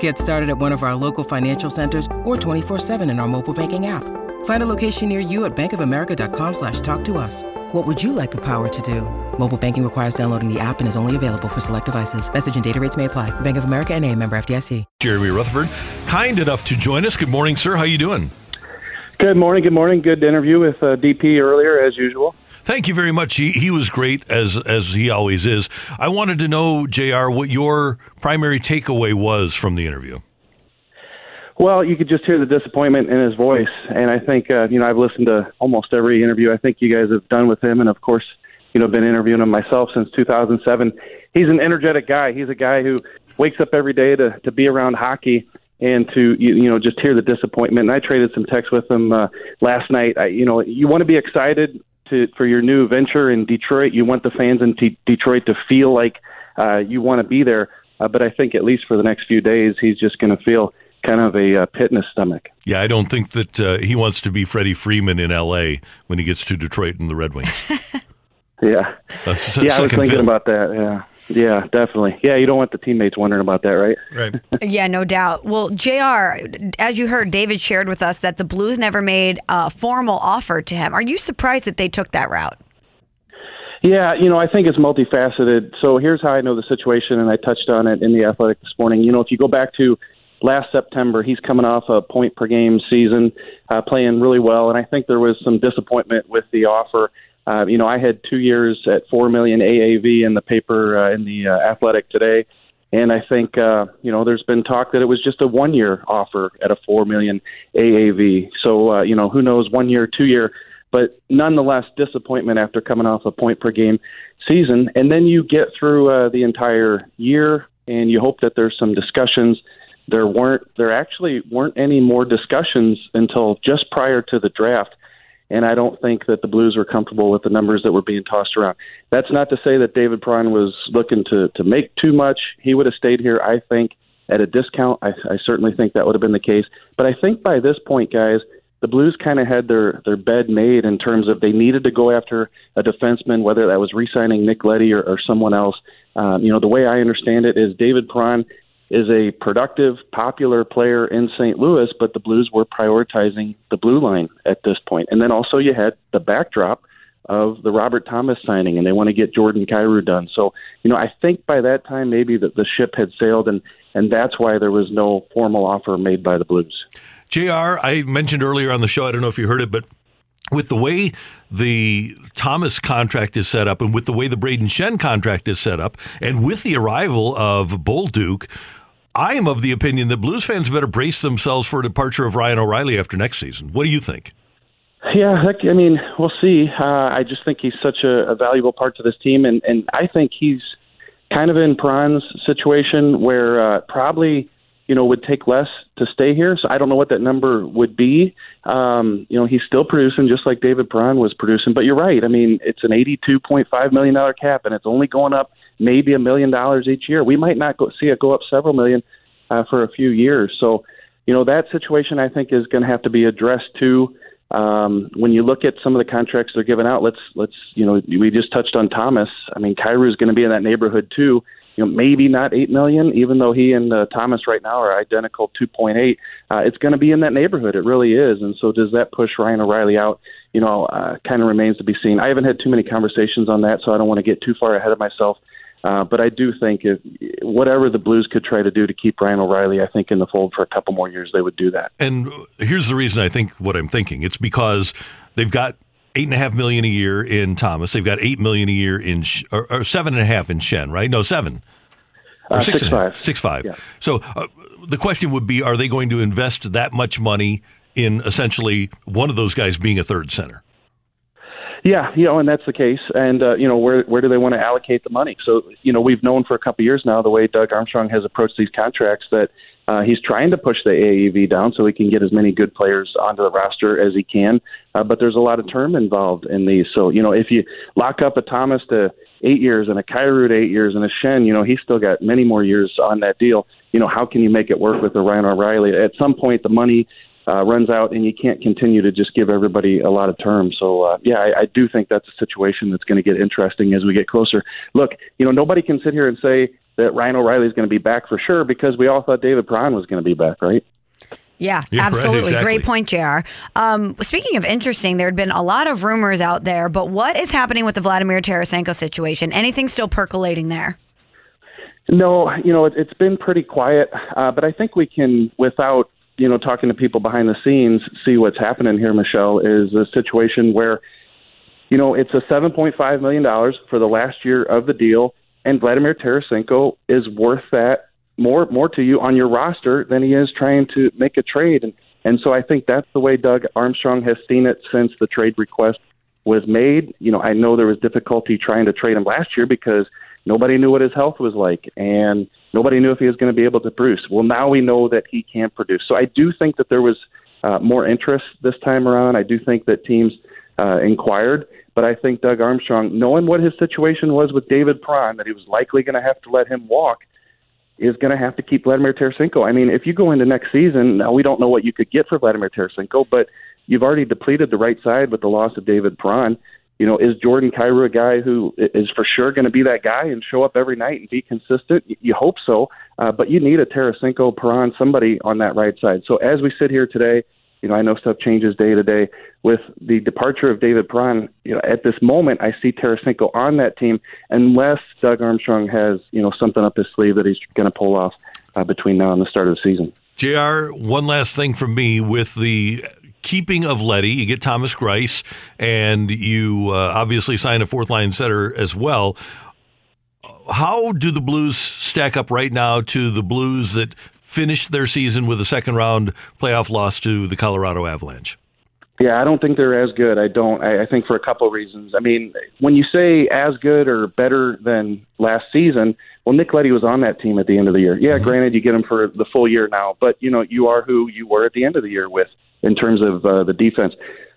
Get started at one of our local financial centers or 24-7 in our mobile banking app. Find a location near you at bankofamerica.com slash talk to us. What would you like the power to do? Mobile banking requires downloading the app and is only available for select devices. Message and data rates may apply. Bank of America and a member FDIC. Jeremy Rutherford, kind enough to join us. Good morning, sir. How you doing? Good morning. Good morning. Good interview with uh, DP earlier, as usual. Thank you very much. He he was great as as he always is. I wanted to know, Jr. What your primary takeaway was from the interview. Well, you could just hear the disappointment in his voice, and I think uh, you know I've listened to almost every interview I think you guys have done with him, and of course, you know, been interviewing him myself since 2007. He's an energetic guy. He's a guy who wakes up every day to to be around hockey and to you, you know just hear the disappointment. And I traded some texts with him uh, last night. I, you know, you want to be excited to for your new venture in Detroit. You want the fans in T- Detroit to feel like uh, you want to be there. Uh, but I think at least for the next few days, he's just going to feel kind of a uh, pit in his stomach. Yeah, I don't think that uh, he wants to be Freddie Freeman in L.A. when he gets to Detroit and the Red Wings. yeah, That's yeah, I was thinking fiddle. about that. Yeah. Yeah, definitely. Yeah, you don't want the teammates wondering about that, right? Right. Yeah, no doubt. Well, JR, as you heard, David shared with us that the Blues never made a formal offer to him. Are you surprised that they took that route? Yeah, you know, I think it's multifaceted. So here's how I know the situation, and I touched on it in the Athletic this morning. You know, if you go back to last September, he's coming off a point per game season, uh, playing really well, and I think there was some disappointment with the offer. Uh, you know, I had two years at four million AAV in the paper uh, in the uh, Athletic today, and I think uh, you know there's been talk that it was just a one year offer at a four million AAV. So uh, you know, who knows, one year, two year, but nonetheless, disappointment after coming off a point per game season, and then you get through uh, the entire year, and you hope that there's some discussions. There weren't. There actually weren't any more discussions until just prior to the draft and I don't think that the Blues were comfortable with the numbers that were being tossed around. That's not to say that David Perron was looking to to make too much. He would have stayed here, I think, at a discount. I, I certainly think that would have been the case. But I think by this point, guys, the Blues kind of had their their bed made in terms of they needed to go after a defenseman, whether that was re-signing Nick Leddy or, or someone else. Um, you know, the way I understand it is David Perron is a productive, popular player in St. Louis, but the Blues were prioritizing the blue line at this point. And then also you had the backdrop of the Robert Thomas signing, and they want to get Jordan Kyrou done. So, you know, I think by that time maybe that the ship had sailed, and and that's why there was no formal offer made by the Blues. Jr. I mentioned earlier on the show. I don't know if you heard it, but with the way the Thomas contract is set up, and with the way the Brayden Schenn contract is set up, and with the arrival of Bolduc, I am of the opinion that Blues fans better brace themselves for a departure of Ryan O'Reilly after next season. What do you think? Yeah, I mean, we'll see. Uh, I just think he's such a, a valuable part to this team, and and I think he's kind of in Perron's situation where uh, probably you know would take less to stay here. So I don't know what that number would be. Um, you know, he's still producing just like David Perron was producing. But you're right. I mean, it's an eighty-two point five million dollar cap, and it's only going up maybe a million dollars each year. We might not go, see it go up several million uh, for a few years. So, you know, that situation I think is going to have to be addressed too. Um, when you look at some of the contracts they're giving out, let's let's you know we just touched on Thomas. I mean, Kyrou is going to be in that neighborhood too. You know, maybe not eight million, even though he and uh, Thomas right now are identical, two point eight. Uh, it's going to be in that neighborhood. It really is. And so, does that push Ryan O'Reilly out? You know, uh, kind of remains to be seen. I haven't had too many conversations on that, so I don't want to get too far ahead of myself. Uh, but I do think if whatever the Blues could try to do to keep Ryan O'Reilly, I think in the fold for a couple more years, they would do that. And here's the reason I think what I'm thinking. It's because they've got eight and a half million a year in Thomas. They've got eight million a year in Sh- or, or seven and a half in Schenn, right? No, seven. Or Uh, six six and a half. five. Six five. Yeah. So uh, the question would be: Are they going to invest that much money in essentially one of those guys being a third center? Yeah, you know, and that's the case. And uh, you know, where where do they want to allocate the money? So, you know, we've known for a couple of years now the way Doug Armstrong has approached these contracts that Uh, he's trying to push the AAV down so he can get as many good players onto the roster as he can. Uh, but there's a lot of term involved in these. So, you know, if you lock up a Thomas to eight years and a Kyrou to eight years and a Schenn, you know, he's still got many more years on that deal. You know, how can you make it work with the Ryan O'Reilly? At some point, the money uh, runs out, and you can't continue to just give everybody a lot of terms. So, uh, yeah, I, I do think that's a situation that's going to get interesting as we get closer. Look, you know, nobody can sit here and say that Ryan O'Reilly is going to be back for sure because we all thought David Perron was going to be back, right? Yeah, Yeah, right, absolutely. exactly. Great point, JR. Um, speaking of interesting, there had been a lot of rumors out there, but what is happening with the Vladimir Tarasenko situation? Anything still percolating there? No, you know, it, it's been pretty quiet, uh, but I think we can, without, you know, talking to people behind the scenes, see what's happening here, Michelle, is a situation where, you know, it's a $7.5 million for the last year of the deal, and Vladimir Tarasenko is worth that more more to you on your roster than he is trying to make a trade. And, and so I think that's the way Doug Armstrong has seen it since the trade request was made. You know, I know there was difficulty trying to trade him last year because nobody knew what his health was like and nobody knew if he was going to be able to produce. Well, now we know that he can produce. So I do think that there was uh, more interest this time around. I do think that teams uh, inquired, but I think Doug Armstrong, knowing what his situation was with David Perron, that he was likely going to have to let him walk, is going to have to keep Vladimir Tarasenko. I mean, if you go into next season, now we don't know what you could get for Vladimir Tarasenko, but you've already depleted the right side with the loss of David Prawn. You know, is Jordan Kyrou a guy who is for sure going to be that guy and show up every night and be consistent? You hope so, uh, but you need a Tarasenko, Perron, somebody on that right side. So as we sit here today, you know, I know stuff changes day to day. With the departure of David Perron, you know, at this moment, I see Tarasenko on that team, unless Doug Armstrong has, you know, something up his sleeve that he's going to pull off uh, between now and the start of the season. JR, one last thing from me with the keeping of Leddy. You get Thomas Greiss, and you uh, obviously sign a fourth line setter as well. How do the Blues stack up right now to the Blues that finished their season with a second round playoff loss to the Colorado Avalanche? Yeah, I don't think they're as good. I don't. I, I think for a couple of reasons. I mean, when you say as good or better than last season, well, Nick Leddy was on that team at the end of the year. Yeah, granted, you get him for the full year now, but you know, you are who you were at the end of the year with in terms of uh, the defense.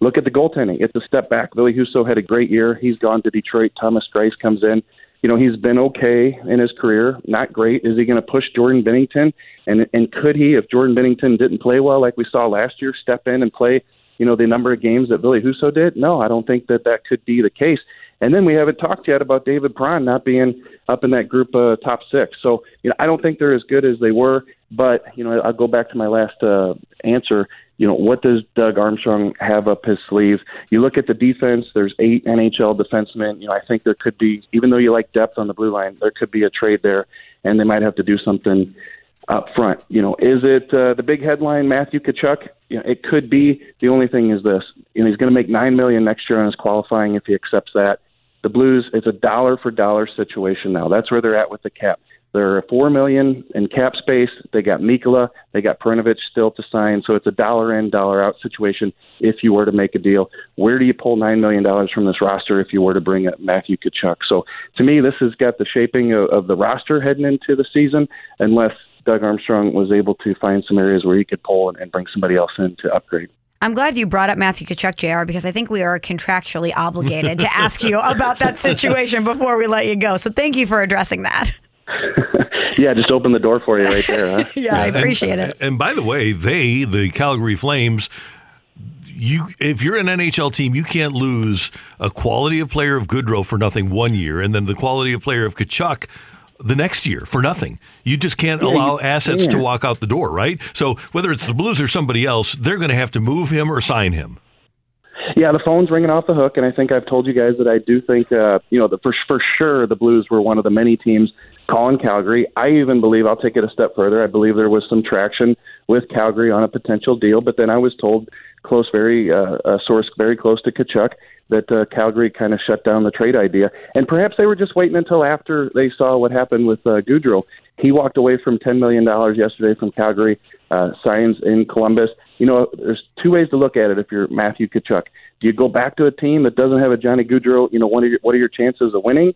Look at the goaltending; it's a step back. Ville Husso had a great year. He's gone to Detroit. Thomas Greiss comes in. You know, he's been okay in his career, not great. Is he going to push Jordan Binnington? And and could he, if Jordan Binnington didn't play well like we saw last year, step in and play? you know, the number of games that Ville Husso did? No, I don't think that that could be the case. And then we haven't talked yet about David Perron not being up in that group uh, top six. So, you know, I don't think they're as good as they were. But, you know, I'll go back to my last uh, answer. You know, what does Doug Armstrong have up his sleeve? You look at the defense, there's eight NHL defensemen. You know, I think there could be, even though you like depth on the blue line, there could be a trade there, and they might have to do something up front. You know, is it uh, the big headline Matthew Tkachuk? You know, it could be. The only thing is this: you know, he's going to make nine million next year on his qualifying if he accepts that. The Blues, it's a dollar for dollar situation now. That's where they're at with the cap. They're four million in cap space. They got Mikkola, they got Perunovich still to sign, so it's a dollar in, dollar out situation. If you were to make a deal, where do you pull nine million dollars from this roster if you were to bring up Matthew Tkachuk? So to me, this has got the shaping of, of the roster heading into the season, unless Doug Armstrong was able to find some areas where he could pull and, and bring somebody else in to upgrade. I'm glad you brought up Matthew Tkachuk, JR, because I think we are contractually obligated to ask you about that situation before we let you go. So thank you for addressing that. yeah, just open the door for you right there, huh? yeah, I appreciate and, it. And by the way, they, the Calgary Flames, you if you're an NHL team, you can't lose a quality of player of Gaudreau for nothing one year, and then the quality of player of Tkachuk the next year for nothing. You just can't Yeah, allow you assets to walk out the door, right? So whether it's the Blues or somebody else, they're going to have to move him or sign him. Yeah, the phone's ringing off the hook, and I think I've told you guys that I do think, uh, you know, the, for for sure the Blues were one of the many teams calling Calgary. I even believe I'll take it a step further. I believe there was some traction with Calgary on a potential deal, but then I was told close, very uh, a source very close to Tkachuk that uh, Calgary kind of shut down the trade idea, and perhaps they were just waiting until after they saw what happened with uh, Gaudreau. He walked away from ten million dollars yesterday from Calgary, uh, signs in Columbus. You know, there's two ways to look at it. If you're Matthew Tkachuk, do you go back to a team that doesn't have a Johnny Gaudreau? You know, what are your, what are your chances of winning?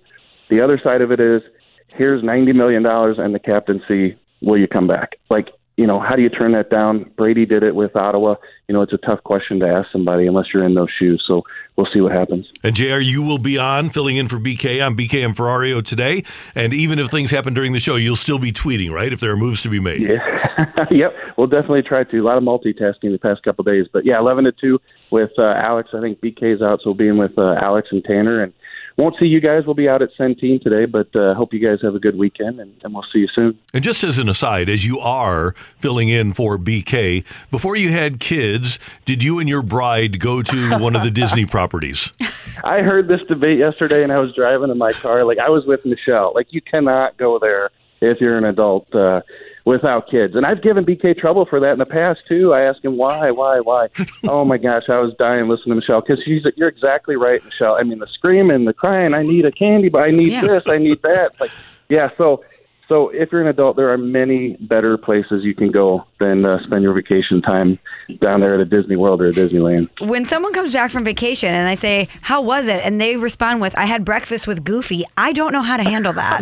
The other side of it is, here's ninety million dollars and the captaincy. Will you come back? Like you know, how do you turn that down? Brady did it with Ottawa. You know, it's a tough question to ask somebody unless you're in those shoes. So we'll see what happens. And JR, you will be on filling in for BK. I'm BK and Ferrario today. And even if things happen during the show, you'll still be tweeting, right? If there are moves to be made. Yeah. yep. We'll definitely try to. A lot of multitasking the past couple of days. But yeah, 11 to 2 with uh, Alex. I think BK's out, so we'll be in with uh, Alex and Tanner. And won't see you guys. We'll be out at Centene today, but uh, hope you guys have a good weekend, and, and, we'll see you soon. And just as an aside, as you are filling in for BK, before you had kids, did you and your bride go to one of the Disney properties? I heard this debate yesterday, and I was driving in my car. Like I was with Michelle. Like you cannot go there if you're an adult. Uh, without kids. And I've given BK trouble for that in the past too. I ask him why, why, why. oh my gosh, I was dying listening to Michelle because she's. You're exactly right, Michelle. I mean, the screaming, the crying. I need a candy, but I need yeah. this, I need that. Like, yeah. So so if you're an adult, there are many better places you can go than uh, spend your vacation time down there at a Disney World or a Disneyland. When someone comes back from vacation and I say, "How was it?" and they respond with, "I had breakfast with Goofy," I don't know how to handle that.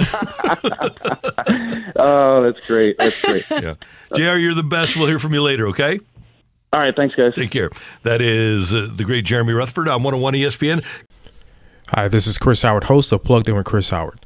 oh, that's great. That's great. Yeah, Jr. You're the best. We'll hear from you later. Okay. All right. Thanks, guys. Take care. That is uh, the great Jeremy Rutherford on 101 ESPN. Hi, this is Chris Howard, host of Plugged In with Chris Howard.